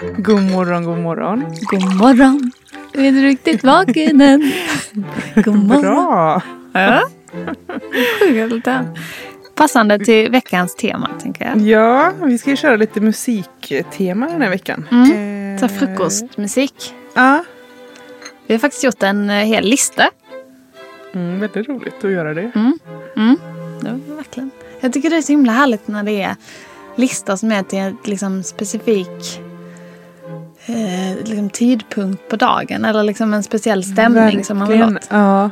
God morgon, god morgon. God morgon. Är du riktigt vaken än? God morgon. Bra. Ja. Sjukt. Passande till veckans tema, tänker jag. Ja, vi ska ju köra lite musiktema den här veckan. Mm. Så Eh, frukostmusik. Ja, Vi har faktiskt gjort en eh, hel lista. mm, väldigt roligt att göra det. Mm. Mm. Var verkligen. Jag tycker det är så himla härligt när det är listor som är till en liksom, specifik eh, liksom, tidpunkt på dagen. Eller liksom en speciell stämning som man vill Verkligen, åt. Ja.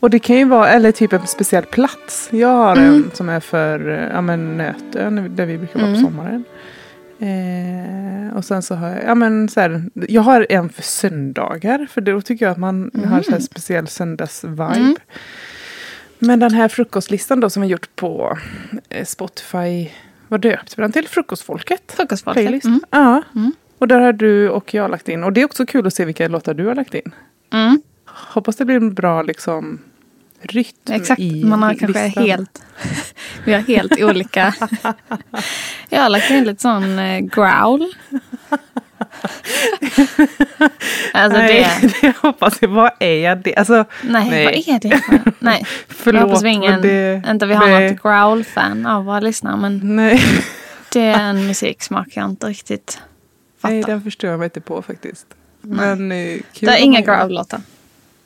Och det kan ju vara, eller typ en speciell plats. Jag har Mm. en som är för ja, men Nötön, där vi brukar vara Mm. på sommaren. Eh, och sen så har jag, ja men så här, jag har en för söndagar. För då tycker jag att man har så här speciell söndagsvibe. Mm. Men den här frukostlistan då som vi gjort på eh, Spotify. Vad döpte vi den till? Frukostfolket? Frukostfolket. Playlist. Mm. Ja. Och där har du och jag lagt in. Och det är också kul att se vilka låtar du har lagt in. Mm. Hoppas det blir en bra liksom rytm Exakt, i man har kanske listan. helt... Vi har helt olika... Jag har lagt in lite sån eh, growl. alltså Nej, det... det hoppas jag. Vad är det? Alltså, Nej, Nej. vad är det? Nej, jag förlåt. hoppas vi ingen, det, inte vi har nej, något growl-fan av våra lyssnare. Men Nej, det är en musiksmak jag inte riktigt nej, den förstår jag mig inte på faktiskt. Men eh, kul det är inga growl-låtar.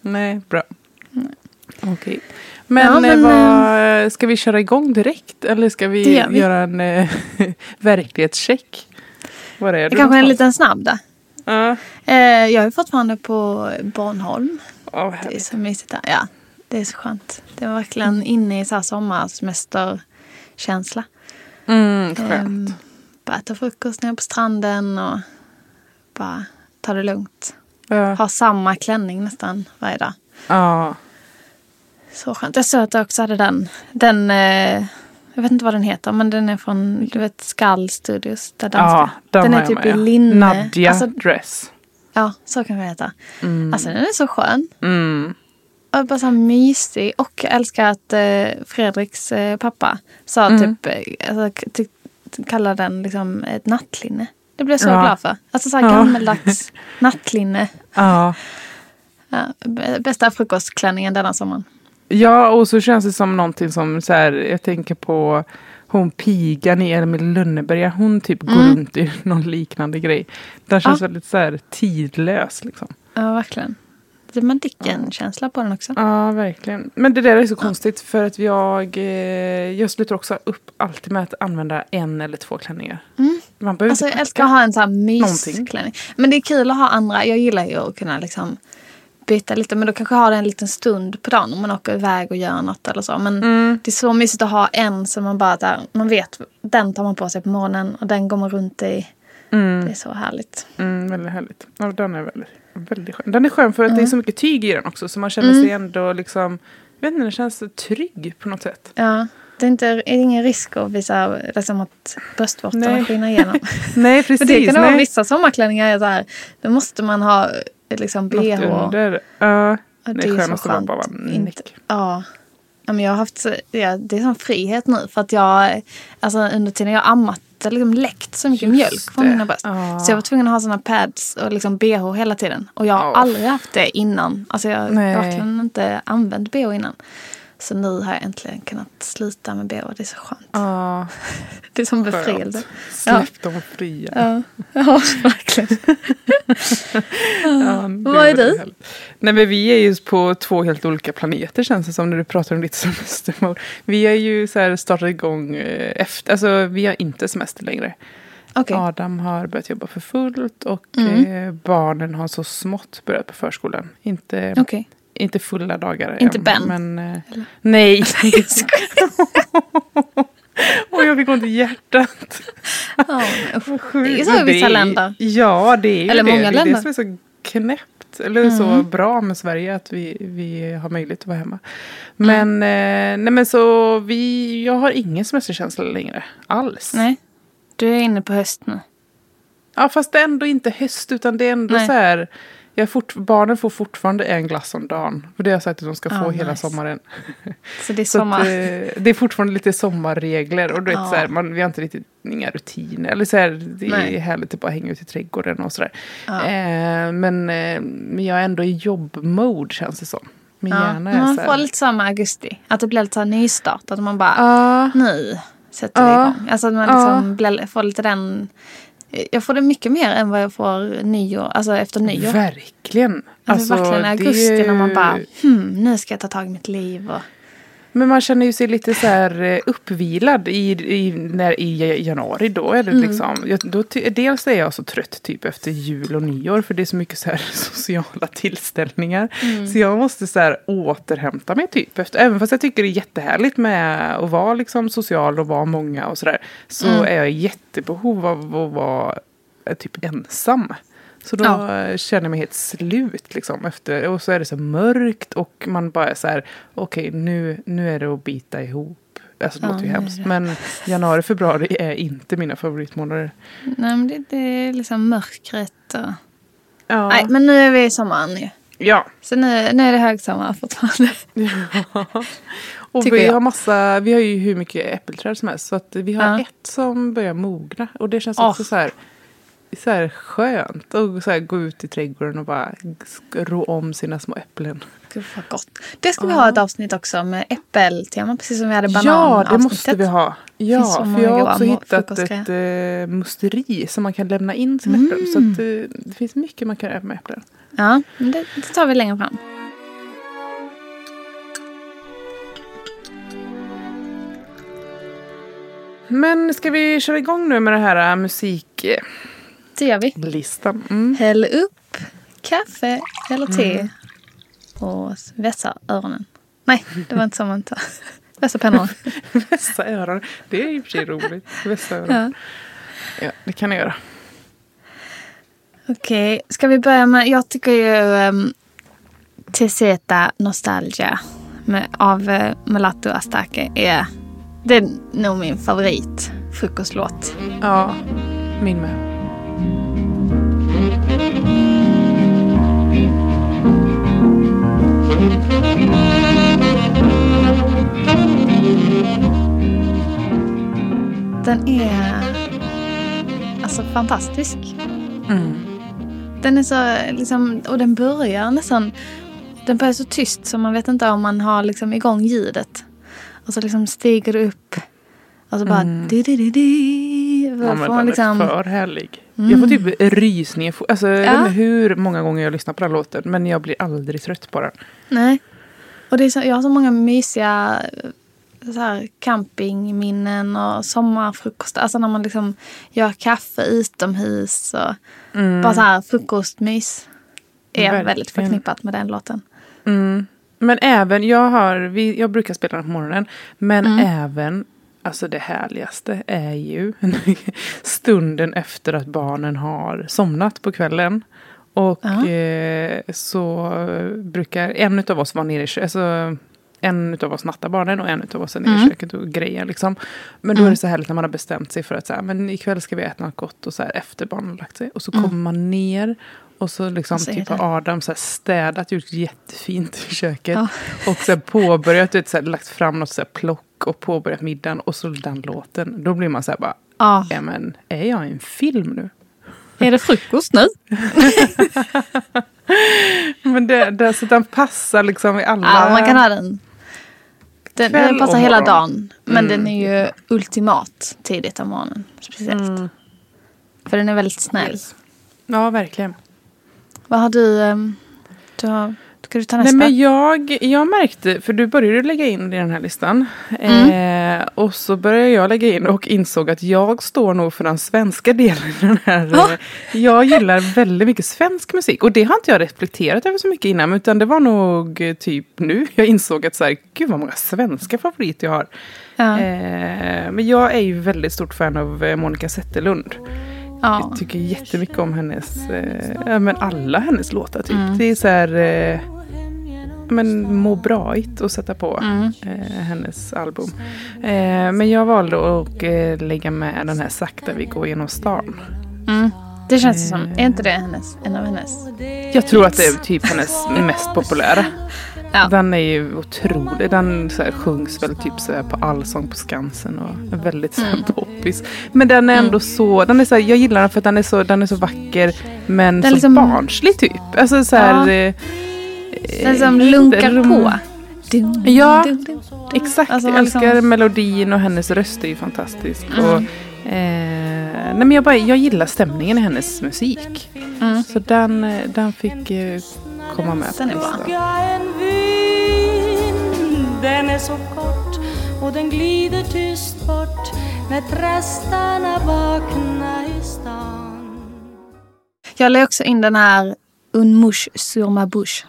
Nej, bra. Okej. Men, Ja, men, eh, vad, ska vi köra igång direkt? Eller ska vi, gör vi. göra en eh, verklighetscheck? Var är Det du kanske en liten snabb. Ja. Eh, jag är fortfarande på Bornholm. Åh, Det är så mysigt där. Ja, det är så skönt. Det var verkligen inne i så här sommarsemesterkänsla. Mm, skönt. Um, bara äta frukost nere på stranden och bara ta det lugnt. Ja. Ha samma klänning nästan varje dag. Ja. Så skönt. Jag såg att jag också hade den. Den, eh, jag vet inte vad den heter, men den är från du vet, Skall Studios. Där. Ja, den, den är typ med, i linne. Nadja Alltså, Dress. ja, så kan det heta. Mm. Alltså den är så skön. Mm. Och bara så här mysig. Och jag älskar att eh, Fredriks eh, pappa sa Mm. typ, eh, alltså, k- ty- kallade den liksom ett nattlinne. Det blev jag så Ja. glad för. Alltså så här Ja. gammeldags nattlinne. Ja. Bästa frukostklänningen denna sommaren. ja, och så känns det som någonting som så här, jag tänker på hon pigan i Emil Lönneberga. Hon typ går Mm. runt i någon liknande grej. Den känns Ja. väldigt så här tidlös liksom. Ja, verkligen. Det är Madicken-känsla på den också. Ja, verkligen. Men det där är så konstigt för att jag, eh, jag slutar också upp alltid med att använda en eller två klänningar. Mm. Man behöver Alltså jag älskar att ha en sån här mysklänning. Men det är kul att ha andra. Jag gillar ju att kunna liksom byta lite. Men då kanske ha det en liten stund på dagen om man åker iväg och gör något eller så. Men Mm. det är så mysigt att ha en som man bara där, man vet den tar man på sig på morgonen och den går man runt i. Mm. Det är så härligt. Mm, väldigt härligt. Ja, den är väldigt, väldigt skön. Den är skön för att det är så mycket tyg i den också. Så man känner Mm. sig ändå liksom, jag vet inte, den känns trygg på något sätt. Ja, det är, inte, är ingen risk att visa liksom att bröstvårtorna Nej. skiner igenom. Nej, För precis. det kan vara nej. vissa sommarklänningar är så här, då måste man ha liksom Något bh. under. Ja, Ja, det är så skönast att vara skönt. bara Inte-. Ja. men jag har haft ja, det är sån frihet nu för att jag alltså under tiden jag ammat det har liksom läckt så mycket Just mjölk från det. mina bröst. Ja. Så jag var tvungen att ha såna pads och liksom bh hela tiden. Och jag har Ja. aldrig haft det innan. Alltså jag har Nej. verkligen inte använt bh innan. Så nu har jag äntligen kunnat sluta med bh. Det är så skönt. Ja, Det är som befrielse. Släpp dem fria. Ja, ja verkligen. Ja, Vad är du? Nej men vi är ju på två helt olika planeter känns det som när du pratar om ditt semestermål. Vi har ju så här startat igång eh, efter, alltså vi har inte semester längre. Okej. Adam har börjat jobba för fullt och Mm. eh, barnen har så smått börjat på förskolan. Inte, Okej. Inte fulla dagar Inte Ben? Men, eh, nej. Och jag fick ont i hjärtat. Usch. Det är så i vissa länder. Ja, det är ju Eller det. många det är länder. det som är så knäppt. Eller så bra med Sverige att vi, vi har möjlighet att vara hemma. Men, eh, nej men så vi, jag har ingen semesterkänsla längre. Alls. Nej, du är inne på höst nu. Ja, fast det är ändå inte höst utan det är ändå Nej. så här. Jag fort, barnen får fortfarande en glass om dagen. För det har jag sagt att de ska få Ah, hela nice. sommaren. Så det är sommar. eh, det är fortfarande lite sommarregler. Och du vet, Ja. så här, man, vi har inte riktigt inga rutiner. Eller så här, det är Nej. härligt att bara hänga ut i trädgården och sådär. Ja. Eh, men, eh, men jag är ändå i jobbmode känns det som. Min Ja, hjärna är man så får här. lite samma augusti. Att det blir lite så här nystart. Att man bara, Ja, nu sätter Ja. igång. Alltså att man liksom blir, får lite den... Jag får det mycket mer än vad jag får nyår, alltså efter nyår. verkligen. Alltså, verkligen i augusti när man ju- bara, hmm, nu ska jag ta tag i mitt liv. Och, Men man känner ju sig lite så här eh, uppvilad i, i, när, i januari. Då är det Mm. liksom, jag, då, dels är jag så trött typ efter jul och nyår. För det är så mycket så här sociala tillställningar. Mm. Så jag måste så här återhämta mig typ. Efter, även fast jag tycker det är jättehärligt med att vara liksom social och vara många och sådär. Så Mm. är jag i jättebehov av att vara eh, typ ensam. Så då Ja. känner jag mig helt slut liksom efter. Och så är det så mörkt och man bara är så här, okej nu, nu är det att bita ihop. Alltså det Ja, låter ju hemskt. Men januari, februari är inte mina favoritmånader. nej, men det, det är liksom mörkret. Och... Ja. Nej, men nu är vi i sommaren ju. ja. Så nu, nu är det högsommar fortfarande. Och Tycker vi jag. har massa, vi har ju hur mycket äppelträd som helst. Så att vi har Ja. ett som börjar mogna. Och det känns Åh. också så här, så här skönt att så här gå ut i trädgården och bara rå om sina små äpplen. Gud vad gott. Det ska vi ha ett avsnitt också med äppeltema. Precis som vi hade Ja, banan det måste vi ha. Ja, för jag har också hittat ett eh, musteri som man kan lämna in sina äpplen. Så Mm. att, eh, det finns mycket man kan göra med äpplen. Ja, men det, det tar vi längre fram. Men ska vi köra igång nu med det här eh, Det gör vi. musiklistan? Mm. Häll upp kaffe eller te och vässa öronen. Nej, det var inte så man tar. Vässa pennorna. Vässa öron. Det är i och för sig roligt. Vässa öron. Ja. Ja. det kan jag göra. Okej, ska vi börja med... Jag tycker ju um, Teseta Nostalgia med, av uh, Mulatto Astake är... Det är nog min favorit frukostlåt. Ja, min med. Den är alltså fantastisk. Mm. Den är så liksom, och den börjar nästan, den börjar så tyst så man vet inte om man har liksom igång ljudet. Och så liksom stiger det upp. Och så bara Mm. di, di, di, di. Ja, men den liksom, är för härlig. Jag får typ rysningar. Alltså, Jag vet Ja. inte hur många gånger jag lyssnar på den låten. Men jag blir aldrig trött på den. nej. Och det är så, jag har så många mysiga så här, campingminnen och sommarfrukost. Alltså när man liksom gör kaffe utomhus. Och Bara så här frukostmys. Är Verkligen. väldigt förknippat med den låten. Mm. Men även, jag, har, vi, jag brukar spela den på morgonen. Men Mm. även, alltså det härligaste är ju stunden efter att barnen har somnat på kvällen. Och Ja. eh, så brukar en av oss vara nere i köket. Alltså, en av oss nattar barnen och en av oss är nere i Mm. köket och grejer. Liksom. Men då är det så härligt när man har bestämt sig för att så här, men ikväll ska vi äta något gott och så här, efter barnen har lagt sig. Och så kommer man ner och så liksom typ har Adam så här städat, gjort jättefint i köket. Ja. Och så här påbörjat, vet, så här, lagt fram något så här plock och påbörjat middagen. Och så den låten. Då blir man så här bara, Ja. ja men är jag i en film nu? Är det frukost nu? Men det, det, så den passar liksom i alla... Ja, man kan ha den. Den, den passar hela dagen. Men Mm. den är ju ultimat tidigt om morgonen. Speciellt. Mm. För den är väldigt snäll. Yes. Ja, verkligen. Vad har du... ehm, du har, Kan du ta Nej, nästa. men jag, jag märkte, för du började lägga in i den här listan. Mm. Eh, och så började jag lägga in och insåg att jag står nog för den svenska delen den här. Ja. Eh, jag gillar väldigt mycket svensk musik. Och det har inte jag reflekterat över så mycket innan. Utan det var nog eh, typ nu jag insåg att så här, gud vad många svenska favoriter jag har. ja. Eh, men jag är ju väldigt stort fan av eh, Monica Zetterlund. ja. Jag tycker jättemycket om hennes, eh, men alla hennes låtar typ. Mm. Det är så här, eh, men må braigt att sätta på Mm. eh, hennes album. Eh, men jag valde att eh, lägga med den här Sakta vi går genom stan. Mm. Det känns det som. Eh. Är inte det hennes, en av hennes? Jag tror att det är typ hennes mest populära. Ja. Den är ju otrolig. Den så här, sjungs väl typ så här, på Allsång på Skansen och är väldigt så här, Mm. poppis. Men den är ändå så, den är så här, jag gillar den för att den är så, den är så vacker men Den så liksom- barnslig typ. Alltså så här, Ja. Eh, Den som lunkar rom- på. Dum, Ja, dum, dum. Exakt, Alltså, jag älskar liksom- melodin och hennes röst är ju fantastisk. Mm. Och, eh, nej men jag, bara, jag gillar stämningen i hennes musik. Mm. Så den, eh, den fick eh, komma med Den är på bra. listan. Den är så kort och den glider tyst bort när trastarna vaknar i stan Jag la också in den här Un mouche sur ma bouche.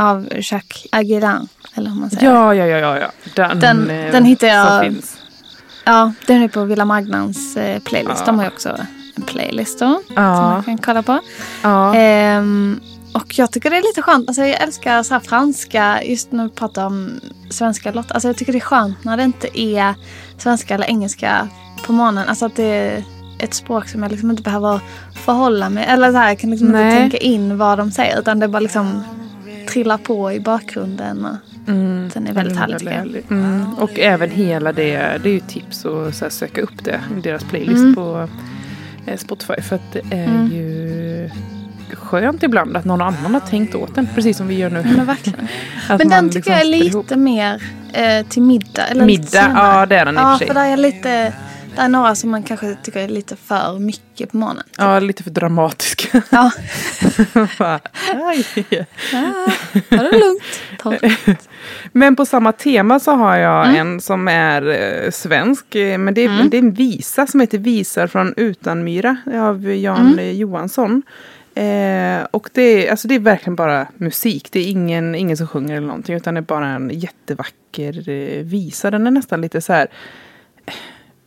Av Jacques Aguilar. Eller hur man säger. Ja, ja, ja, ja. Den, Den- eh, den hittar jag- Som finns. Ja, den är på Villa Magnans eh, playlist. Ja. De har ju också en playlist då. Som Ja, man kan kolla på. ja. Ehm, och jag tycker det är lite skönt. Alltså jag älskar så franska, just när vi pratar om svenska låtar. Alltså jag tycker det är skönt när det inte är svenska eller engelska på morgonen. Alltså att det är ett språk som jag liksom inte behöver förhålla mig Eller så här, jag kan liksom inte tänka in vad de säger. Utan det bara liksom trillar på i bakgrunden. Och Mm. den är väldigt härlig tycker jag. Mm. Och även hela det, det är ju tips att så här, söka upp det i deras playlist Mm. på eh, Spotify. För att det är Mm. ju skönt ibland att någon annan har tänkt åt den. Precis som vi gör nu. Men verkligen. Men den tycker liksom jag är sätter lite ihop. mer eh, till middag. Eller Middag, ja det är den i och Ja, för sig. för där är lite... Det är några som man kanske tycker är lite för mycket på morgonen. Ja, lite för dramatisk. Ja, Bara, aj. ja ta det lugnt. Ta det. Men på samma tema så har jag Mm. en som är eh, svensk. eh, Men det är, Mm. det är en visa som heter Visar från Utanmyra av Jan Mm. Johansson. Eh, och det är, alltså det är verkligen bara musik. Det är ingen, ingen som sjunger eller någonting. Utan det är bara en jättevacker eh, visa. Den är nästan lite så här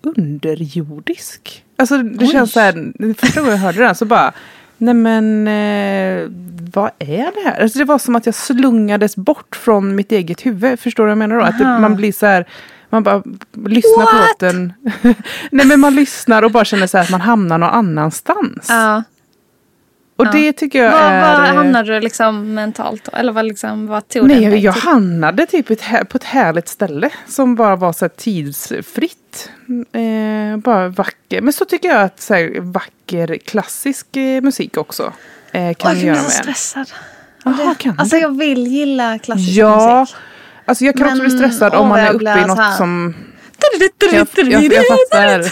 underjordisk. Alltså det Oj. känns så här. Första gången jag hörde den så bara Nej men eh, vad är det här? Alltså, det var som att jag slungades bort från mitt eget huvud. Förstår du vad jag menar då? Att det, man blir så här man bara lyssnar på What? låten. Nej men man lyssnar och bara känner så här att man hamnar någon annanstans. Ja. Och ja. det tycker jag Var, är... var hamnade du liksom mentalt då? Eller vad, liksom, vad tog Nej, jag, jag hamnade typ ett, här- på ett härligt ställe som bara var så tidsfritt. Eh, bara vacker. Men så tycker jag att så här, vacker klassisk eh, musik också eh, kan Oj, jag göra blir så med. stressad. Jaha, kan Alltså jag vill gilla klassisk Ja, musik. Alltså jag kan också Men, bli stressad om man jag är uppe i något som... Jag, jag, jag fattar.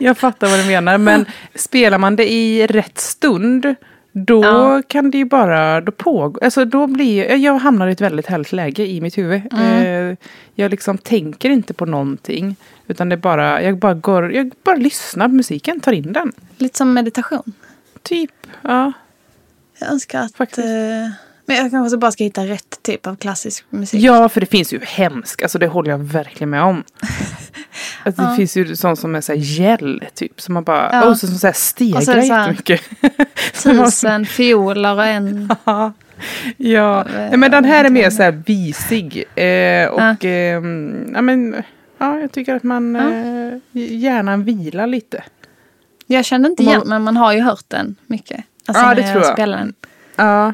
jag fattar vad du menar. Men spelar man det i rätt stund. Då Ja. kan det ju bara, då pågå, alltså då blir, jag hamnar i ett väldigt härligt läge i mitt huvud. Mm. Eh, jag liksom tänker inte på någonting. Utan det bara, jag bara går, jag bara lyssnar på musiken, tar in den. Lite som meditation. Typ, ja. Jag önskar att... Faktiskt. Eh, men jag kanske bara ska hitta rätt typ av klassisk musik. Ja, för det finns ju hemskt, alltså det håller jag verkligen med om. Alltså, Det Ja. finns ju sånt som är så här gel, typ. Som man bara, Ja. och så, som så här stegrar så jättemycket. Tusen fioler och en... Ja. Ja, Nej, men den här är mer så här visig. Eh, och ehm, ja, men, ja, jag tycker att man eh, gärna vilar lite. Jag kände inte man- igen men man har ju hört den mycket. Alltså Ja, det tror jag. den. Ja.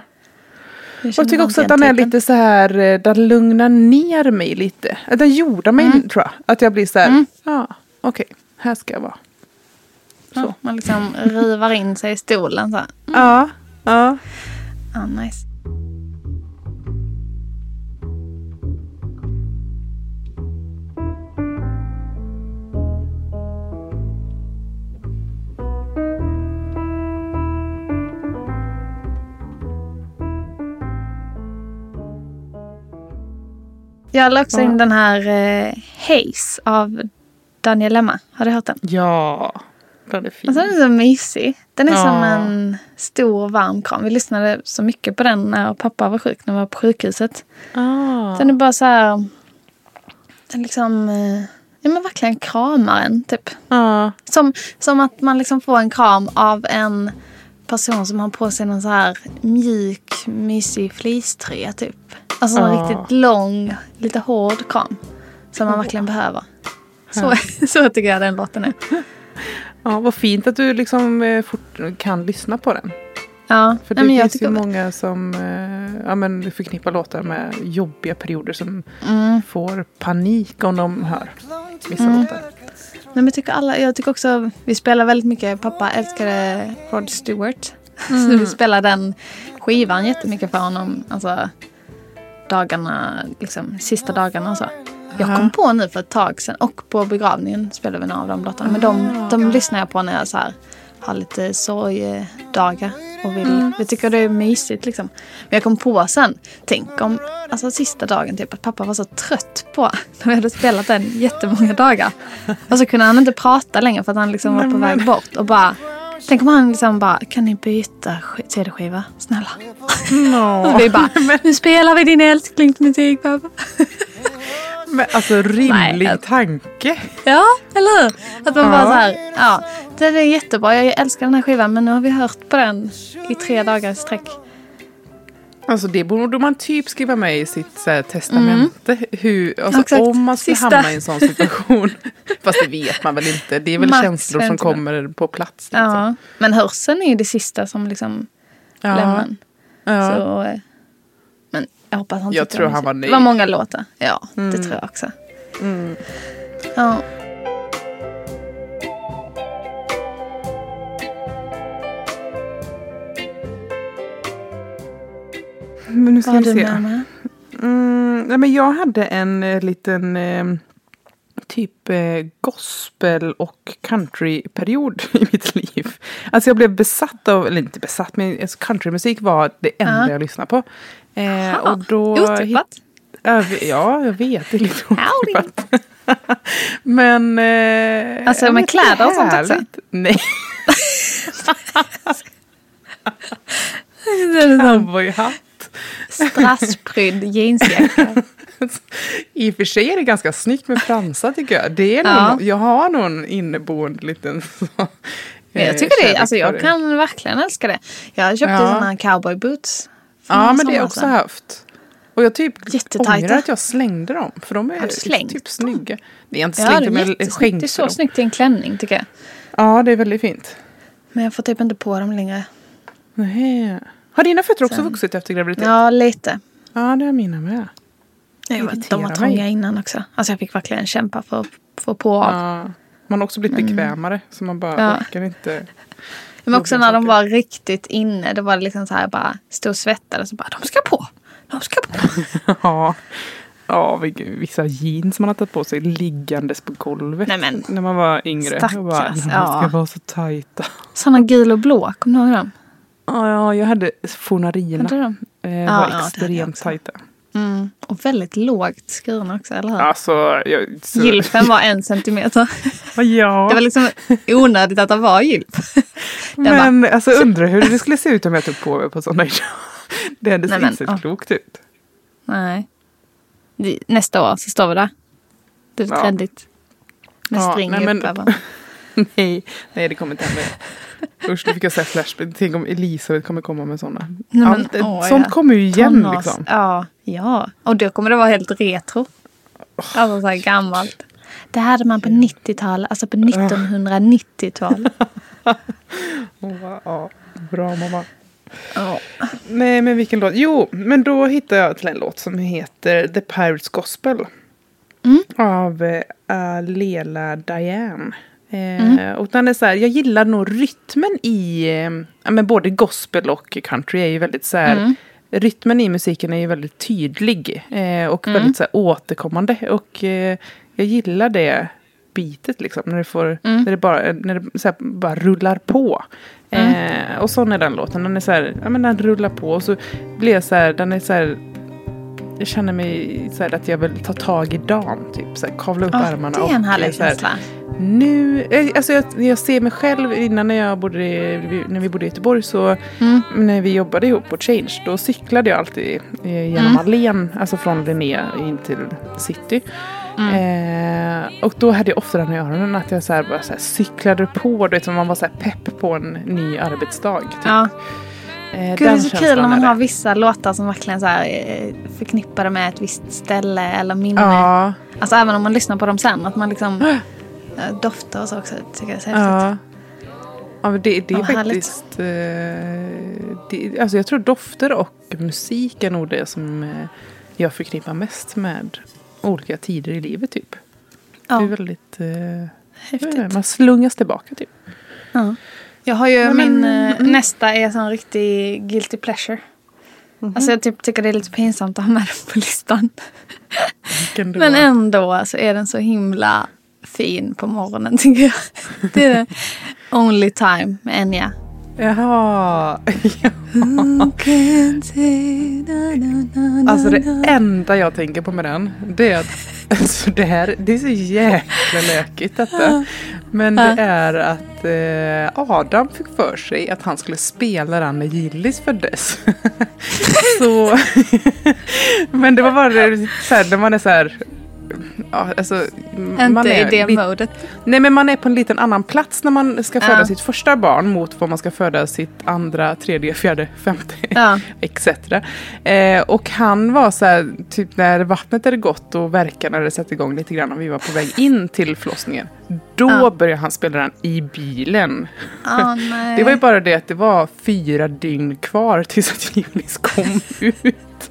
Jag, Och jag tycker också att den är lite så här, eh, den lugnar ner mig lite. Den gjorde mig, Mm. tror jag. Att jag blir så här, Mm. ja, okej, här ska jag vara. Ja, så. man liksom rivar in sig i stolen så här. Ja, ja. Ah, nice. Jag la också in den här eh, Haze av Daniel Lemma. Har du hört den? Ja, den är fin. Alltså, den är så mysig. Den är Ja. som en stor varm kram. Vi lyssnade så mycket på den när pappa var sjuk, när vi var på sjukhuset. ah. Den är bara så här... Den liksom... Eh, ja men verkligen kramar en typ. Ja. Som, som att man liksom får en kram av en person som har på sig någon så här mjuk, mysig fleecetröja typ. Alltså en Ja. riktigt lång, lite hård kram. Som man verkligen behöver. Så, så tycker jag den låten är. ja, vad fint att du liksom eh, fort kan lyssna på den. Ja, För det men finns ju många som eh, ja, men förknippar låtar med jobbiga perioder som Mm. får panik om de hör vissa Mm. låtar. Nej, men jag tycker alla, jag tycker också, vi spelar väldigt mycket, pappa älskade Rod Stewart. Mm. Så vi spelar den skivan jättemycket för honom. Alltså dagarna, liksom sista dagarna och så. Jag Ja. kom på nu för ett tag sedan och på begravningen spelade vi några av de låtarna. Men de, de lyssnar jag på när jag så här, har lite sorgedagar. Och vill, Mm. Jag tycker det är mysigt liksom. Men jag kom på sen, tänk om alltså, sista dagen typ att pappa var så trött på när vi hade spelat den jättemånga dagar. Och så kunde han inte prata längre för att han liksom var på väg bort. Och bara, tänk om han liksom bara, kan ni byta sk- CD-skiva? Snälla. Nå. Och vi bara, nu spelar vi din älsklingsmusik pappa. Men alltså rimlig Nej, tanke. Ja, eller hur? Att man Ja. bara så här, ja, det är jättebra. Jag älskar den här skivan men nu har vi hört på den i tre dagar i sträck. Alltså det borde man typ skriva med i sitt så här, testamente. Hur, alltså, om man skulle Sista. hamna i en sån situation. Fast det vet man väl inte. Det är väl Max känslor som 50. kommer på plats. Liksom. Ja. Men hörseln är ju det sista som liksom Ja. lämnar. Ja. Så, eh, jag hoppas han Jag tror det han var nöjd. Det var många låtar. Ja, det Mm. tror jag också. Mm. Ja. Men nu ska Vad vi du se. med? Mm, nej, men jag hade en eh, liten eh, typ eh, gospel och countryperiod i mitt liv. Alltså jag blev besatt av, eller inte besatt, men alltså countrymusik var det enda Ja. jag lyssnade på. Eh, och då Otippat. Ja, jag vet. Det är lite otippat. Men... Eh, Alltså, med kläder och sånt också? Nej, en cowboyhatt. Strassprydd jeansjacka. I och för sig är det ganska snyggt med fransar tycker jag. Det är Ja. Jag har någon inneboende liten så, Men eh, jag tycker det, alltså jag kan verkligen älska det. Jag köpte Ja. sådana cowboy boots. för Ja, men det har jag också haft. Och jag typ ångrar att jag slängde dem. För de är slängt typ dem? snygga. Det är inte Ja, slängt är dem, jag skänkte Det är så dem. snyggt i en klänning tycker jag. Ja, det är väldigt fint. Men jag får typ inte på dem längre. Nej. Har dina fötter också Sen- vuxit efter graviditet? Ja, lite. Ja, det har mina med. Jag vet, de var mig. trånga innan också. Alltså jag fick verkligen kämpa för att få på av. Ja. Man har också blivit bekvämare. Så man bara Ja. orkar inte. Men också när de var riktigt inne. Det var liksom så här bara stod och svettades och bara de ska på. De ska på. Ja. Ja, vissa jeans man har tagit på sig liggandes på golvet. Nej, men. När man var yngre. Stackars, Jag bara, de ja. ska vara så tajta. Sådana gul och blå. Kommer du ihåg dem? Ja, ja, jag hade fornarierna. Hade dem? Eh, Ja, var ja, det extremt tajta. Mm. Och väldigt lågt skurna också, eller hur? Alltså, jag... Så, Gylfen var en centimeter. ja. Det var liksom onödigt att det var gylf. Men alltså undrar hur det skulle se ut om jag tog på mig på sådana idag. Det hade Nej, inte sett ja. klokt ut. Nej. Nästa år så står vi där. Det är Ja. trendigt. Med Ja, string nej, men- nej, nej, det kommer inte hända. Usch, nu fick jag säga flashback. Tänk om Elisabeth kommer komma med sådana. men, Allt, åh, sånt ja. kommer ju igen Tonårs- liksom. Ja, ja. Och då kommer det vara helt retro. Alltså så här gammalt. Det hade man på 90-talet, alltså på 1990-talet. Åh, ja, bra mamma. Ja. Nej, men vilken låt? Jo, men då hittade jag till en låt som heter The Pirates Gospel. Mm. Av eh, Alela Diane. Eh, Mm. Och den är så här, jag gillar nog rytmen i, eh, ja, men både gospel och country är ju väldigt så här, Mm. rytmen i musiken är ju väldigt tydlig eh, och Mm. väldigt så här, återkommande. Och eh, jag gillar det bitet liksom, när det, får, Mm. när det, bara, när det så här, bara rullar på. Mm. Eh, och sån är den låten, den är så här, ja men den rullar på och så blir jag så här, den är så här jag känner mig så här, att jag vill ta tag i dagen. Typ, så här, kavla upp Ja, armarna. det är en härlig känsla. Nu, eh, alltså jag, jag ser mig själv innan när, jag bodde, när vi bodde i Göteborg så Mm. när vi jobbade ihop på Change då cyklade jag alltid eh, genom Mm. Allén, alltså från Linnea in till city. Mm. Eh, och då hade jag ofta den i öronen att jag så här, bara så här cyklade på, du vet, som man var så här pepp på en ny arbetsdag. Typ. Ja. Eh, Gud, det är så kul när man har vissa låtar som verkligen så här, eh, förknippade med ett visst ställe eller minne. Ja, Alltså även om man lyssnar på dem sen. Att man liksom doftar och så också. Tycker jag är så häftigt. ja. Ja, men det, det är faktiskt... Eh, det, alltså jag tror dofter och musik är nog det som eh, jag förknippar mest med olika tider i livet. typ. Ja, Det är väldigt... Eh, häftigt. man slungas tillbaka typ. Ja. Jag har ju men- min eh, mm. nästa är sån riktig guilty pleasure. Mhm. Alltså jag typ tycker det är lite pinsamt att ha med den på listan. Men ändå så är den så himla fin på morgonen tycker jag. Det är. Only time med Enya. Jaha. Ja. Alltså det enda jag tänker på med den, det är att alltså det här, det är så jäkla lökigt detta. Men det är att eh, Adam fick för sig att han skulle spela den när Gillis föddes. så, men det var bara det, så här, när man är så här, ja, alltså, man Inte i är det lite- modet. Nej men man är på en liten annan plats när man ska föda Ja. sitt första barn mot vad man ska föda sitt andra, tredje, fjärde, femte Ja. etc. Eh, och han var så här, typ när vattnet hade gått och verkarna hade satt igång lite grann och vi var på väg in till förlossningen. Då Ja. började han spela den i bilen. Nej. Det var ju bara det att det var fyra dygn kvar tills att Julis kom ut.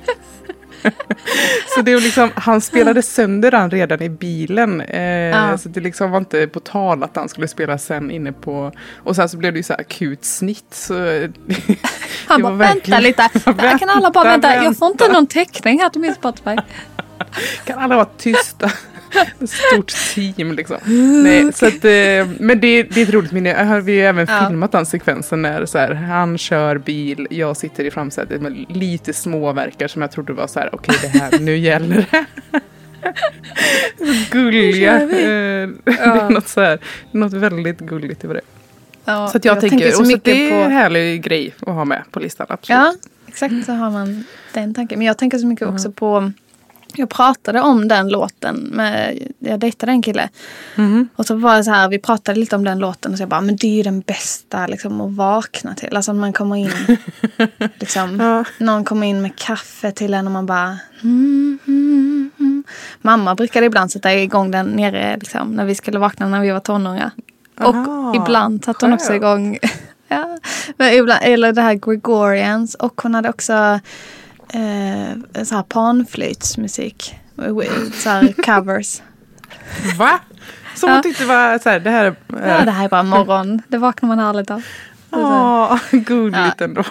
Så det var liksom, han spelade sönder den redan i bilen. Eh, Ja. Så det liksom var inte på tal att han skulle spela sen inne på... Och sen så blev det ju så akut snitt. Så Han det bara, vänta lite. Där kan alla bara Vänta, vänta. Jag får inte någon täckning här till min Spotify. Kan alla vara tysta? Ett stort team liksom. Nej, så att, eh, men det, det är ett roligt minne. Jag har- Vi har även Ja. filmat den sekvensen när så här, han kör bil, jag sitter i framsätet med lite småverkar som jag trodde var så här, okej det här, nu gäller det. Gulliga. Eh, Det är något, så här, något väldigt gulligt över det. Ja, Så att jag, tänker, så och så mycket det är en härlig grej att ha med på listan. Absolut. Ja, exakt så har man den tanken. Men jag tänker så mycket också på... Jag pratade om den låten med... Jag dejtade en kille. Mhm. Och så var det så här, vi pratade lite om den låten och så jag bara, men det är ju den bästa liksom att vakna till. Alltså man kommer in, liksom, Ja. någon kommer in med kaffe till en och man bara... Mm, mm, mm. Mamma brukade ibland sätta igång den nere liksom, när vi skulle vakna när vi var tonåringar. Och Aha, ibland satte hon också igång, ja, men ibland, eller det här Gregorians. Och hon hade också eh, så här panflöjtsmusik. Så här covers. Va? Som Ja. hon tyckte var så här, det här är... Ja, det här är bara morgon. Det vaknar man härligt av. Åh, gulligt ändå.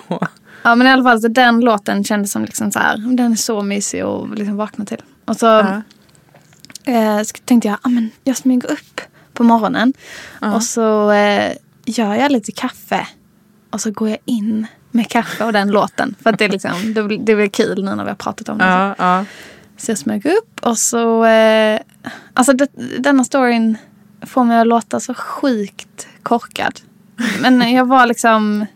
Ja, men i alla fall så den låten kändes som liksom så här. Den är så mysig att liksom vakna till. Och så Ja. eh, sk- tänkte jag, ah, men jag smyger upp på morgonen. Ja. Och så eh, gör jag lite kaffe. Och så går jag in med kaffe och den låten. För att det är liksom, det, blir- det blir kul nu när vi har pratat om det. Ja, ja. Så jag smög upp och så... Eh, alltså det, denna storyn får mig att låta så sjukt korkad. Men jag var liksom...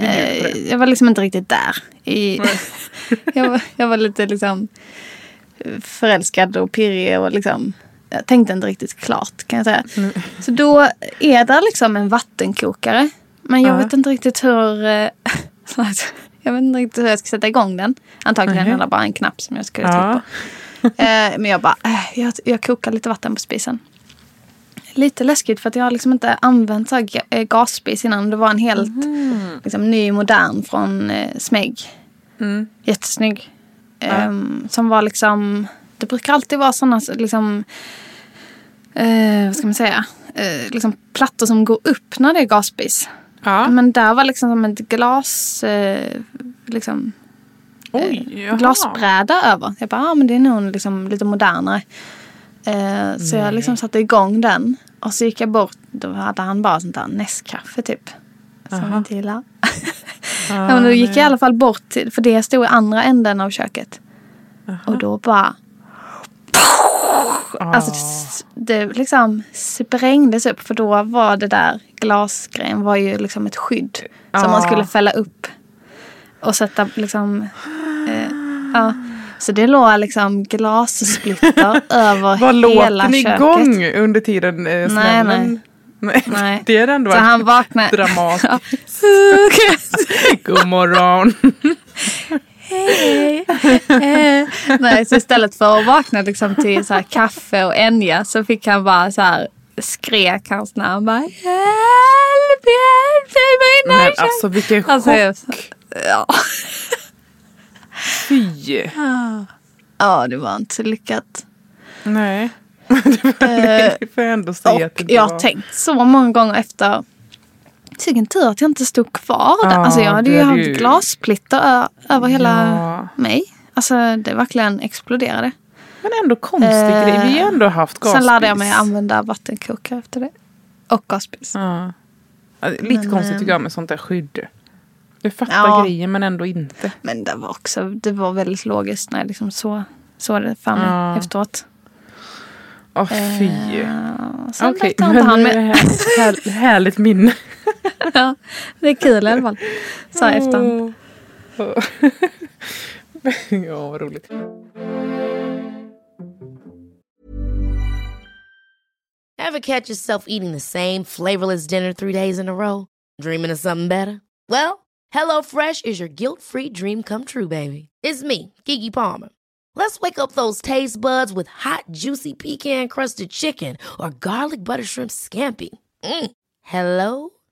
Eh, jag var liksom inte riktigt där. I, jag, var, jag var lite liksom förälskad och pirrig och liksom... Jag tänkte inte riktigt klart kan jag säga. Så då är det liksom en vattenkokare. Men jag Ja. vet inte riktigt hur... Eh, jag vet inte riktigt hur jag ska sätta igång den. Antagligen Mhm. är det bara en knapp som jag skulle Ja. trycka på. Eh, men jag bara, eh, jag, jag kokar lite vatten på spisen. Lite läskigt för att jag har liksom inte använt så här gasspis innan. Det var en helt liksom, ny modern från eh, Smeg. Mm. Jättesnygg. Ehm, som var liksom, det brukar alltid vara sådana liksom, eh, vad ska man säga, eh, liksom plattor som går upp när det är gasspis. Ja. Men där var liksom som ett glas, eh, liksom Oj, jaha. glasbräda över. Jag bara, ah, men det är nog liksom lite modernare. Eh, så jag liksom satte igång den. Och så gick jag bort. Då hade han bara sånt där Nescafé typ. Som jag inte gillar. ja, men då gick jag i alla fall bort för det stod i andra änden av köket. Och då bara... Alltså det, det liksom sprängdes upp för då var det där glasgrejen var ju liksom ett skydd. Som man skulle fälla upp. Och sätta liksom... Eh, ja. Så det låg liksom glassplitter över Var hela låten köket. igång under tiden eh, Nej, smällen? Nej. Nej. Det är ändå Så han vaknade. dramatiskt. God morgon. Hej. Eh, Nej, så istället för att vakna liksom till så här kaffe och Enya så fick han bara så här skrek hans namn. Bara, hjälp, hjälp, jag är Men alltså vilken Alltså, jag- chock. Ja. Fy. ja, det var inte så lyckat. Nej. det, det får jag ändå säga Och att det inte jag har var. tänkt så många gånger efter. Vilken tur att jag inte stod kvar där. Ja, alltså jag hade ju haft ju- glassplitter över hela Ja. mig. Alltså det verkligen exploderade. Men ändå konstig Eh, grej. Vi har ändå haft gasspis. Sen lärde jag mig använda vattenkokare efter det. Och gasspis. Ja. Lite Men, konstigt eh, tycker jag med sånt där skydd. Du fattar Ja. grejen men ändå inte. Men det var också det var väldigt logiskt när jag liksom så, såg det för mig Ja. efteråt. Åh fy. Eh, sen lekte men han med. här, härligt minne. ja, det är kul i alla fall. Så här efterhand. ja, vad roligt. Ever catch yourself eating the same flavorless dinner three days in a row? Dreaming of something better? Well, HelloFresh is your guilt free dream come true, baby. It's me, Gigi Palmer. Let's wake up those taste buds with hot, juicy pecan crusted chicken or garlic butter shrimp scampi. Mm. Hello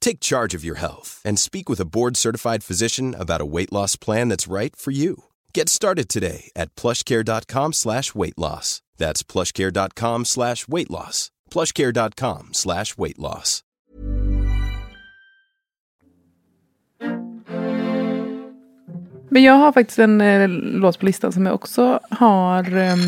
Take charge of your health and speak with a board-certified physician about a weight loss plan that's right for you. Get started today at plushcare.com slash weight loss. That's plushcare.com slash weight loss. plushcare.com slash weight loss. Men jag har faktiskt en eh, låt på listan som jag också har... ehm,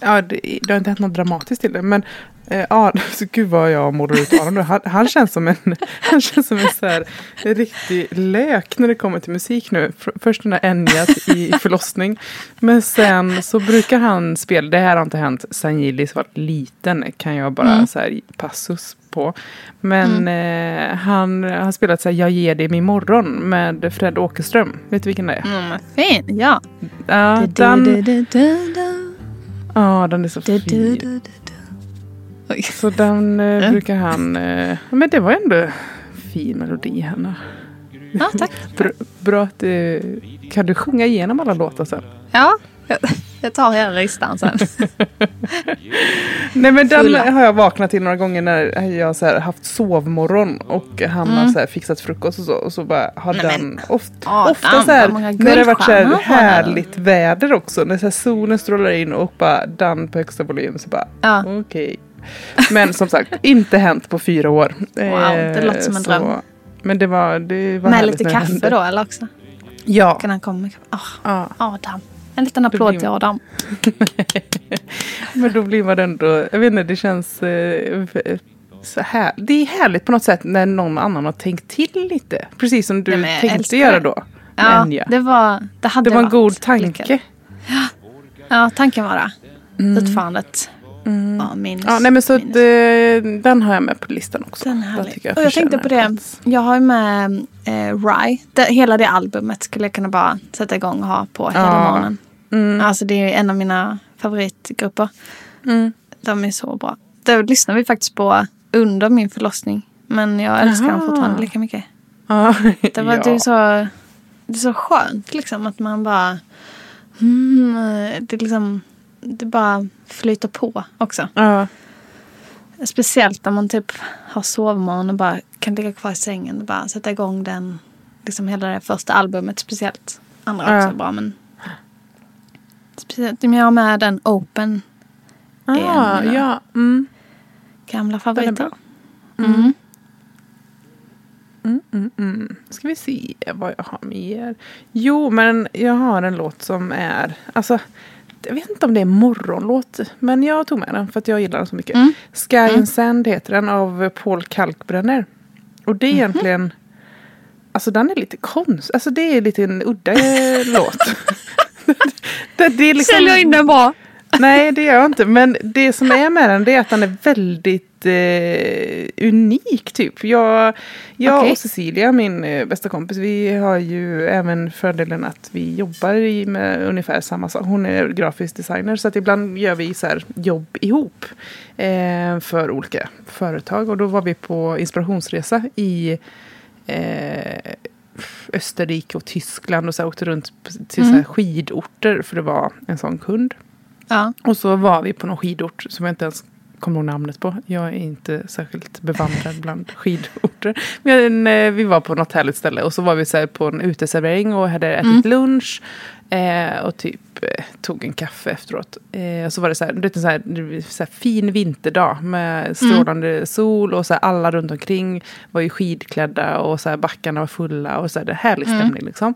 ja, det, det har inte hänt något dramatiskt till det. Men eh, ja, så gud vad jag målar ut Aron nu. Han, han känns som en, han känns som en så här, en riktig lök när det kommer till musik nu. Först den där Enya i förlossning. Men sen så brukar han spela, det här har inte hänt sen Gillis var liten. Kan jag bara så här passus på. Men eh, han har spelat så här, Jag ger dig min morgon med Fred Åkerström. Vet du vilken det är? Mm, fin, ja. Ja, den, ja, den är så fin. Oj. Så den eh, brukar han... Eh, men det var ändå fin melodi, Hanna. Ja, tack. Bra, bra att du... Kan du sjunga igenom alla låtar sen? Ja, jag- tar hela listan sen. Nej men den Fulla. har jag vaknat till några gånger när jag så här, haft sovmorgon och han har så fixat frukost och så. Och så bara har Mm. Nej, den ofta, Adam, ofta så här, när det har varit så här har härligt väder också. När så solen strålar in och bara den på högsta volym. Så bara Ja. okej. Men som sagt, inte hänt på fyra år. Wow, det låter som en så- dröm. Men det var, det var Med lite kaffe hände. då eller också? Ja. Kan han komma med kaffe? Ah, ja. Adam. En liten applåd blir- till Adam. Men då blir man ändå, jag vet inte, det känns eh, så här. Det är härligt på något sätt när någon annan har tänkt till lite. Precis som du Ja, jag tänkte göra det. då. Ja, Enya. det var, det hade det var en god tanke. lyckat. Ja, tanken var det. Utförandet var minus. Ja, nej men så det, den har jag med på listan också. Den härlig. tycker och jag tänkte på det. Jag har med eh, Rye. Det, hela det albumet skulle jag kunna bara sätta igång och ha på hela Ja. morgonen. Mm. Alltså det är en av mina favoritgrupper. Mm. De är så bra. Det lyssnar vi faktiskt på under min förlossning. Men jag älskar dem fortfarande lika mycket. Ja, Det, var, ja. det, är så, det är så skönt liksom att man bara... Mm, det, är liksom, det bara flyter på också. Ja. Speciellt när man typ har sovmorgon och bara kan ligga kvar i sängen och bara sätta igång den. Liksom hela det första albumet speciellt. Andra Ja. också bra men. Speciellt om jag har med den Open. Ah, En- ja. Mm. Gamla favoriter. bra. Mm. Mm, mm, mm. Ska vi se vad jag har mer. Jo, men jag har en låt som är... Alltså, jag vet inte om det är morgonlåt, men jag tog med den för att jag gillar den så mycket. Mm. Sky and Sand heter den av Paul Kalkbrenner. Och det är Mhm. egentligen... Alltså den är lite konst. Alltså det är lite en udda låt. det, det är liksom... Säljer in den bra. Nej, det gör jag inte. Men det som är med den det är att den är väldigt unik typ. Jag, jag Okej. och Cecilia, min eh, bästa kompis, vi har ju även fördelen att vi jobbar i, med ungefär samma sak. Hon är grafisk designer så att ibland gör vi så jobb ihop eh, för olika företag. Och då var vi på inspirationsresa i eh, Österrike och Tyskland och så här, åkte runt till så här skidorter för det var en sån kund. Ja. Och så var vi på någon skidort som jag inte ens kommer ihåg namnet på. Jag är inte särskilt bevandrad bland skidorter. Men eh, vi var på något härligt ställe och så var vi så på en uteservering och hade ätit lunch. Eh, och typ eh, tog en kaffe efteråt. Eh, och så var det så här, en så här, så här fin vinterdag med strålande sol och så här, alla runt omkring var ju skidklädda och så här, backarna var fulla och så här, det är härlig stämning liksom.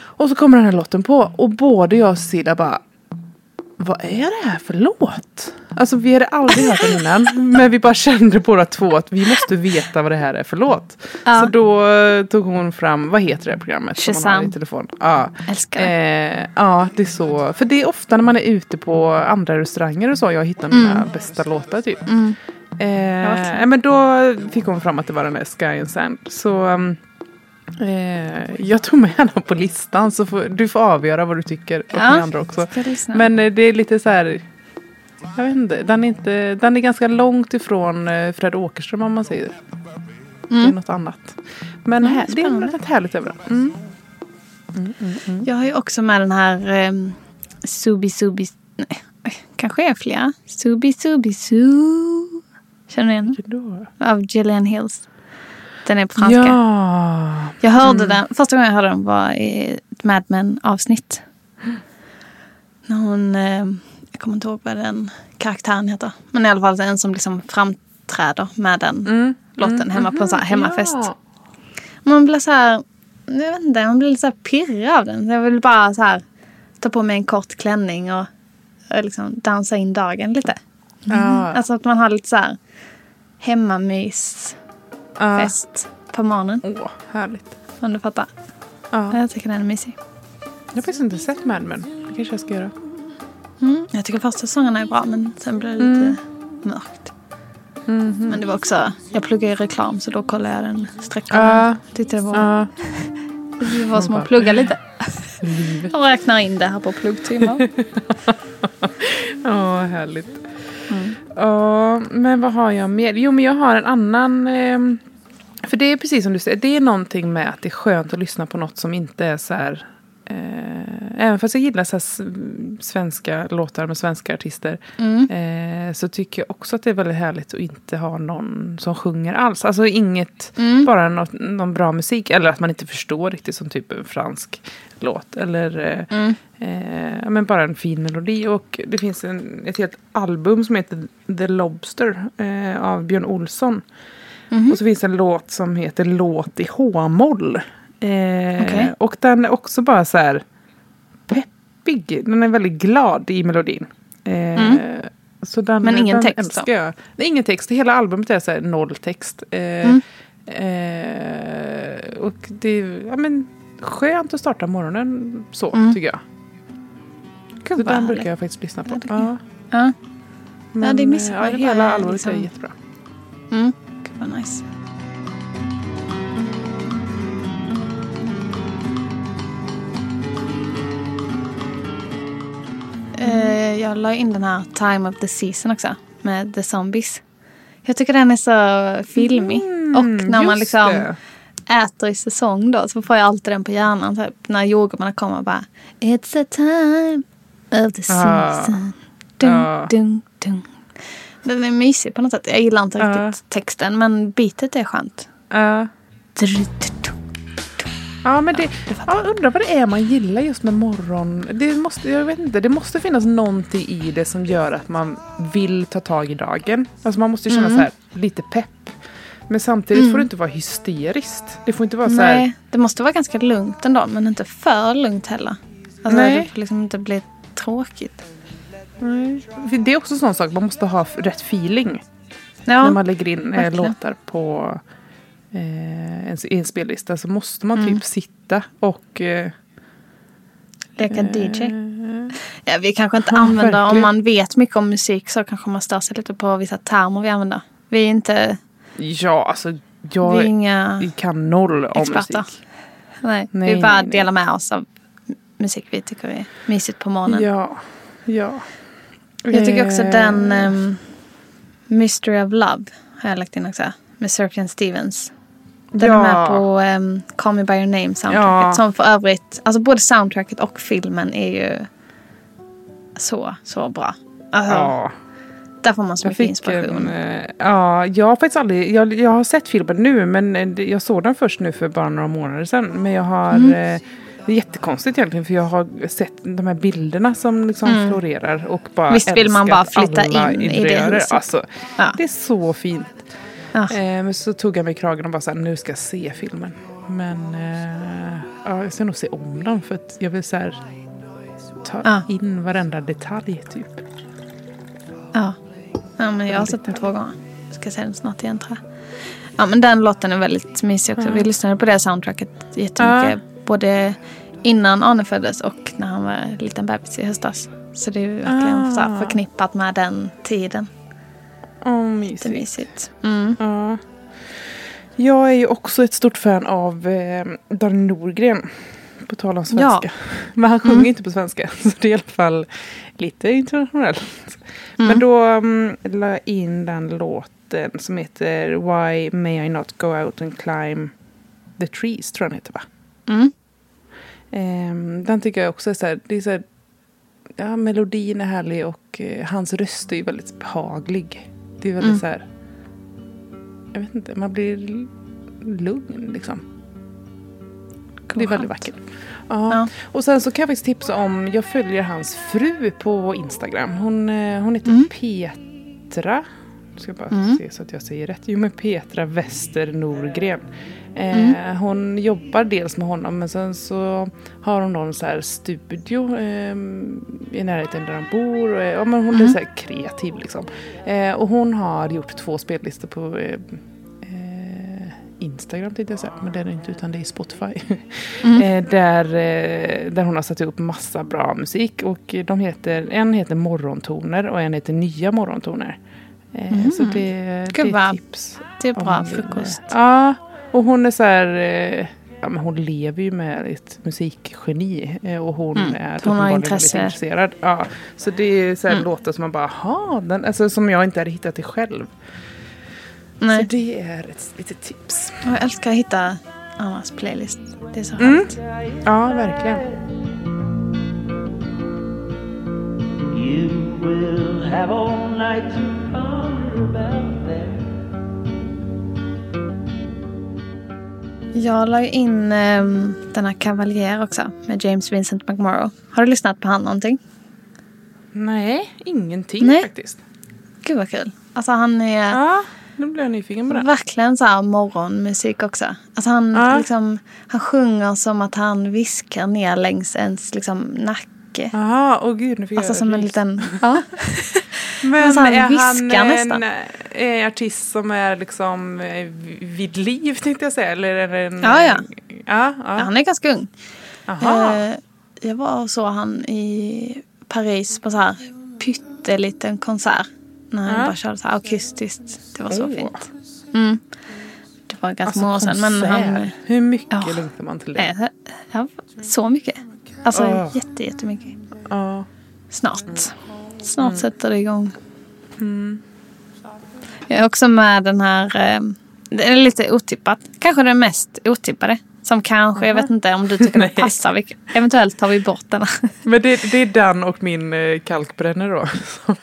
Och så kommer den här låten på och både jag och Cecilia bara vad är det här för låt? Alltså vi hade aldrig hört den innan. men vi bara kände båda två att vi måste veta vad det här är för låt. Ja. Så då eh, tog hon fram, vad heter det här programmet? som man har Shazam. i telefon? Ja. Älskar. Eh, ja, det är så. För det är ofta när man är ute på andra restauranger och så jag hittar mina bästa låtar typ. Mm. Eh, men då fick hon fram att det var den där Sky and Sand. Så um, eh, jag tog med den på listan. Så får, du får avgöra vad du tycker. Och Ja, andra också. Men eh, det är lite så här. Jag vet inte. Den är, inte, den är ganska långt ifrån eh, Fred Åkerström om man säger. Det är något annat. Men här, det är något härligt över den. Mm. Jag har ju också med den här um, Subi Subi... Nej, kanske är flera. Subi Subi Su. Känner du igen den? Av Gillian Hills. Den är på franska. Ja. Jag hörde den, första gången jag hörde den var i ett Mad Men avsnitt. När hon, eh, jag kommer inte ihåg vad den karaktären heter. Men i alla fall en som liksom framträder med den Mm. låten hemma på en sån här hemmafest. Ja. Man blir så här, jag vet inte, man blir lite så här pirrig av den. Så jag vill bara så här ta på mig en kort klänning och, och liksom dansa in dagen lite. Ja. Alltså att man har lite så här hemmamysfest Ja. på morgonen. Åh, härligt. Om du fattar. Ja. Jag tycker den är mysig. Jag har faktiskt inte sett Mad Men. Det kanske jag ska göra. Mm. Jag tycker första säsongen är bra men sen blir det lite mörkt. Men det var också, jag pluggar i reklam så då kollade jag den sträckan. Ja. Tyckte det var, Ja. det var som att plugga lite. Livet. Jag räknar in det här på pluggtimmar. Ja, härligt. Ja, men vad har jag mer? Jo, men jag har en annan... ehm, för det är precis som du säger, det är någonting med att det är skönt att lyssna på något som inte är så här... Eh, även fast jag gillar så svenska låtar med svenska artister. Eh, så tycker jag också att det är väldigt härligt att inte ha någon som sjunger alls. Alltså inget, bara något, någon bra musik. Eller att man inte förstår riktigt som typ en fransk låt. Eller eh, eh, ja, men bara en fin melodi. Och det finns en, ett helt album som heter The Lobster eh, av Björn Olsson. Och så finns det en låt som heter Låt i H-moll. Eh, Okej. Och den är också bara så här peppig. Den är väldigt glad i melodin. Eh, så den, Mm. Men ingen den text då? älskar jag. Det är ingen text. Hela albumet är så här noll text. Eh, Mm. eh, och det är ja, men, skönt att starta morgonen så, Mm. tycker jag. Gud Så den härligt. brukar jag faktiskt lyssna på. Ja, Ja, Ja. men, det är mysigt. ja, är hela albumet är liksom- jättebra. Jag la in den här Time of the Season också. Med The Zombies. Jag tycker den är så filmig. och när man Mm, liksom det. äter i säsong då så får jag alltid den på hjärnan. Typ, när jordgubbarna kommer och bara It's a time of the Ah. season. Dun, Ja. dun, dun. Den är mysig på något sätt. Jag gillar inte Ja. riktigt texten men beatet är skönt. Ja. Ja, men det, jag undrar vad det är man gillar just med morgon. Det måste, jag vet inte, det måste finnas någonting i det som gör att man vill ta tag i dagen. Alltså man måste känna Mm. så här, lite pepp. Men samtidigt får det inte vara hysteriskt. Det får inte vara så här, Nej, det måste vara ganska lugnt ändå, men inte för lugnt heller. Alltså Nej. det får liksom inte bli tråkigt. nej. Det är också en sån sak, man måste ha rätt feeling. Ja, När man lägger in eh, låtar på en, i en spellista så måste man Mm. typ sitta och... Eh, leka DJ. Ja, vi kanske inte Ja, använder, om verkligen. man vet mycket om musik så kanske man stör sig lite på vissa termer vi använder. Vi är inte, ja, alltså vi jag är inga kan noll om experter. musik. Nej, Nej, vi bara nej, nej. delar med oss av musik vi tycker är mysigt på morgonen. Ja, ja. Jag tycker också Eh, den um, Mystery of Love har jag lagt in också. Med Sufjan Stevens. Den Ja. är med på um, Call Me By Your Name soundtracket. Ja. Som för övrigt, alltså både soundtracket och filmen är ju så, så bra. Alltså, Ja, Där får man så jag mycket inspiration. en, eh, Ja, jag har faktiskt aldrig... Jag, jag har sett filmen nu, men eh, jag såg den först nu för bara några månader sedan. Men jag har... Mm. eh, Det är jättekonstigt egentligen för jag har sett de här bilderna som liksom florerar och bara Mm. Visst vill man bara flytta in i det huset. Alltså, Ja. Det är så fint. Ja. Eh, men så tog jag mig i kragen och bara så här, nu ska jag se filmen. Men eh, ja, jag ska nog se om den för att jag vill så här, ta Ja. in varenda detalj typ. Ja. ja, men jag har sett den två gånger. Ska se den snart igen tror jag. Ja, men den låten är väldigt mysig också. Vi lyssnade på det soundtracket jättemycket. Både innan Arne föddes och när han var en liten bebis i höstas. Så det är ju verkligen Ah. förknippat med den tiden. Åh, är mysigt. mysigt. Mm. Ja. Jag är ju också ett stort fan av eh, Daniel Norgren. På tal om svenska. Ja. Men han sjunger Mm. inte på svenska. Så det är i alla fall lite internationellt. Mm. Men då um, la in den låten som heter Why may I not go out and climb the trees. Tror jag den heter va? Mm. Ehm, den tycker jag också är så här, det är så här, ja, melodin är härlig och eh, hans röst är ju väldigt behaglig. Det är väldigt Mm. så här, jag vet inte, man blir lugn liksom. Det är väldigt vackert. Ja. Ja. Och sen så kan jag faktiskt tipsa om, jag följer hans fru på Instagram. Hon, eh, hon heter Mm. Petra. Nu ska jag bara Mm. se så att jag säger rätt. Jo men Petra Wester Norgren. Eh, Mm. Hon jobbar dels med honom men sen så har hon någon så här studio eh, i närheten där han bor. Och, eh, ja, men hon är Mm. så här kreativ liksom. Eh, och hon har gjort två spellistor på eh, eh, Instagram tänkte jag säga, men det är det inte utan det är Spotify. Mm. eh, där, eh, där hon har satt upp massa bra musik och de heter, en heter Morgontoner och en heter Nya Morgontoner. Eh, Så det, det Mm. Gud, är vad tips. Det är bra frukost. Ja, och hon är så här, eh, ja men hon lever ju med ett musikgeni eh, och hon Mm. är Hon har intresse. väldigt intresserad. Ja, så det är så här Mm. låtar som man bara, ha den, alltså som jag inte hade hittat det själv. Så Nej. det är ett litet tips. Jag älskar att hitta Annas playlist. Det är så Mm. härligt. Ja, verkligen. You will have all night to about Jag la ju in um, den här Cavalier också med James Vincent McMorrow. Har du lyssnat på han någonting? Nej, ingenting Nej. faktiskt. Gud vad kul. Alltså han är Ja, nu blir jag nyfiken på det. verkligen så här morgonmusik också. Alltså han, Ja. liksom, han sjunger som att han viskar ner längs ens liksom, nacke. Jaha, åh gud nu fick Alltså jag som en liten... Ja. Men Alltså, han är han nästan. en, en artist som är liksom eh, vid liv tänkte jag säga? Eller är en, Ja, ja. ja, ja. Han är ganska ung. Aha. Eh, jag var och såg han i Paris på så här pytteliten konsert. När han Ja. bara körde så här akustiskt. Det var så Åh. fint. Mm. Det var ganska Alltså, många år sedan. Men han... Hur mycket Ja. längtar man till det? Eh, ja, så mycket. Alltså jätte, jättemycket. Ja. Snart. Snart Mm. sätter det igång. Jag är också med den här, eh, det är lite otippat. Kanske den mest otippade. Som kanske, jag vet inte om du tycker det passar. Vi, eventuellt tar vi bort den. Men det, det är den och min eh, kalkbrännare då.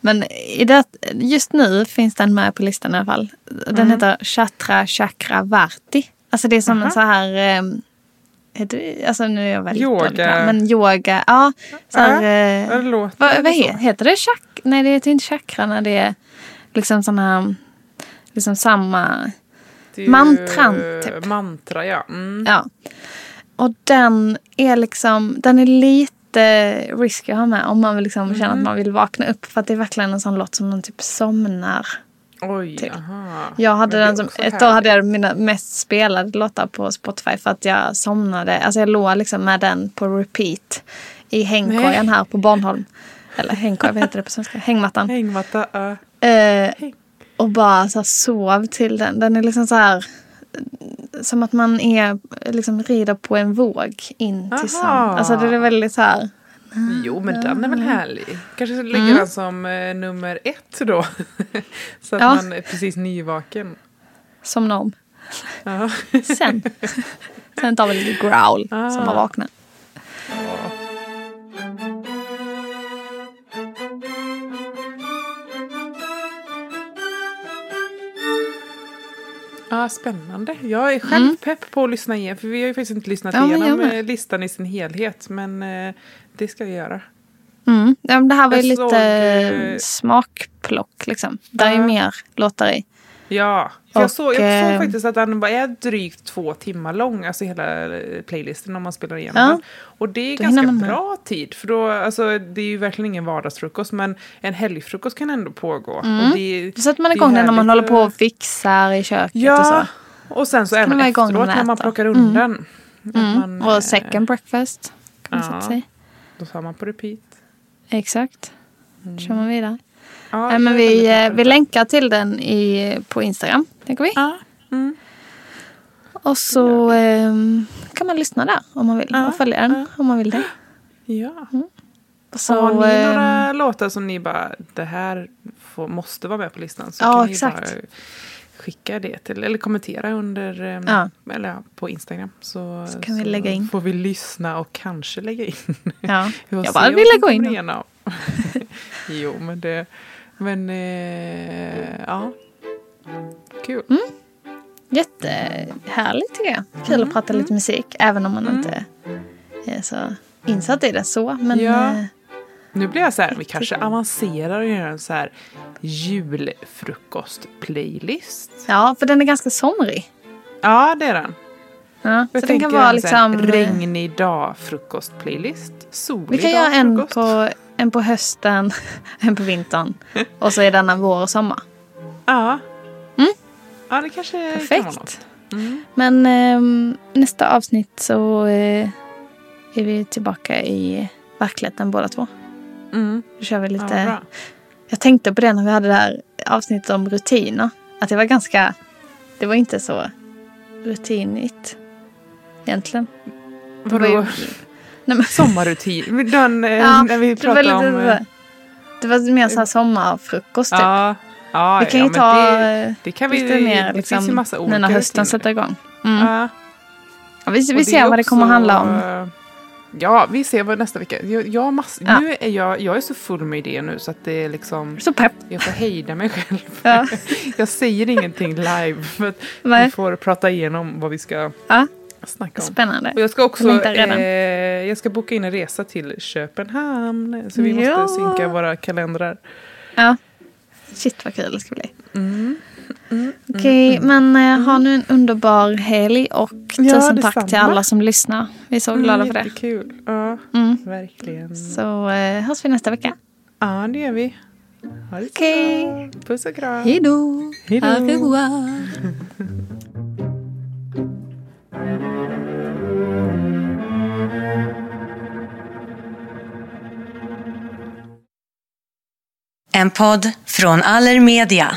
Men i det, just nu finns den med på listan i alla fall. Den Mm. heter Chatra Chakra Varti. Alltså det är som Aha. en så här... Heter alltså nu är jag väldigt Yoga. dålig här, Men yoga, ja. Så här, Ja, eh, det låter vad, vad så. he, heter det? Chak Nej, det heter inte chakra när det är liksom sådana liksom samma... Det Mantran, typ. Mantra, ja. Mm. Ja. Och den är liksom, den är lite risky att ha med om man vill liksom känna Mm. att man vill vakna upp. För att det är verkligen en sån låt som man typ somnar. Oj, till. aha. Jag hade den som, ett år hade jag mina mest spelade låtar på Spotify för att jag somnade. Alltså jag låg liksom med den på repeat i hängkorgen här på Bornholm. Eller hängkorg, vad heter det på svenska? Hängmattan. Hängmatta, ja. Eh, Häng. och bara så här sov till den. Den är liksom så här som att man är liksom rider på en våg in Aha. tillsammans. Alltså det är väldigt så här. Jo, men den är väl härlig. Kanske lägger Mm. den som eh, nummer ett då. Så att Ja. man är precis nyvaken. Somna om. Ja. Sen. Sen tar vi lite growl Ah. som man vaknar. Ja, spännande. Jag är själv pepp på att lyssna igen. För vi har ju faktiskt inte lyssnat Mm. Ja, igenom eh, listan i sin helhet. Men eh, det ska vi göra. Mm. Ja, det här var ju Jag lite såg, eh, smakplock liksom. Där är mer låtar i. Ja, jag, Och, såg, jag såg eh, faktiskt att den bara är drygt två timmar lång, alltså hela eh, playlisten om man spelar igenom Ja. den. Och det är ganska bra tid, för då, alltså, det är ju verkligen ingen vardagsfrukost, men en helgfrukost kan ändå pågå. Mm. Och det, Då sätter man igång den när man håller på att- och fixar i köket och Ja, så. och sen så kan även efteråt när man plockar Mm. undan. Att Mm. man, eh, och second breakfast. Kan man ja. sig. Då tar man på repeat. Exakt. Då kör man vidare. Ja, Nej, men vi, eh, vi länkar till den i, på Instagram. Tänker vi. Ja. Mm. Och så ehm, kan man lyssna där om man vill. Ja, Och följa den om man vill det. ja. Och så, har ni ehm, några låtar som ni bara, det här får, måste vara med på listan så Ja, kan ni exakt. bara skicka det till, eller kommentera under, eh, Ja. eller ja, på Instagram. Så, Så kan vi lägga in. får vi lyssna och kanske lägga in. Ja. Jag bara vill gå in. jo, men det, men eh, ja. Kul. Mm. Jättehärligt tycker jag. Kul Mm. att prata lite musik. Även om man inte är så insatt i det så. Men Ja. Eh, Nu blir jag så här, vi kanske avancerar och gör en så här julfrukost-playlist. ja, för den är ganska somrig. Ja, det är den. Ja, så Jag den tänker kan vara så liksom... regnig dag frukostplaylist. Solig Vi kan göra en på, en på hösten, en på vintern. Och så är denna vår och sommar. Ja. Mm. Ja, det kanske kan vara Perfekt. något. Mm. Men ehm, nästa avsnitt så eh, är vi tillbaka i verkligheten båda två. Mm. Då kör vi Ja, lite... bra. jag tänkte på det när vi hade det här avsnittet om rutiner. Att det var ganska... Det var inte så rutinigt egentligen. Vadå? ju- Nej, men, Sommarrutin. Den, eh, Ja, när vi pratade om... det eh, det var mer så här sommarfrukost typ. Ja, ja, vi kan ja, ju ta det, eh, det kan vi, lite mer det liksom, nu när hösten rutiner. sätter igång. Mm. Ja. Ja, vi vi ser vad det kommer också, handla om. Ja, vi ser vad nästa vecka. Jag, jag, mass, Ja. nu är jag, jag är så full med idéer nu så att det är liksom... Så pepp. Jag får hejda mig själv. Ja. jag säger ingenting live för vi får prata igenom vad vi ska Ja, snacka om. spännande. Och jag ska också eh, jag ska boka in en resa till Köpenhamn. Så vi måste Ja. synka våra kalendrar. Ja. Shit vad kul det ska bli. Mm. Okej, men eh, ha nu en underbar helg och Ja, tusen tack till alla som lyssnar. Vi är så glada för det. Jättekul. Ja, Mm. verkligen. Så eh, hörs vi nästa vecka. Ja, det gör vi. Ha det så Okej. bra. Puss och kram. Hej då! Hej då. En podd från Allermedia.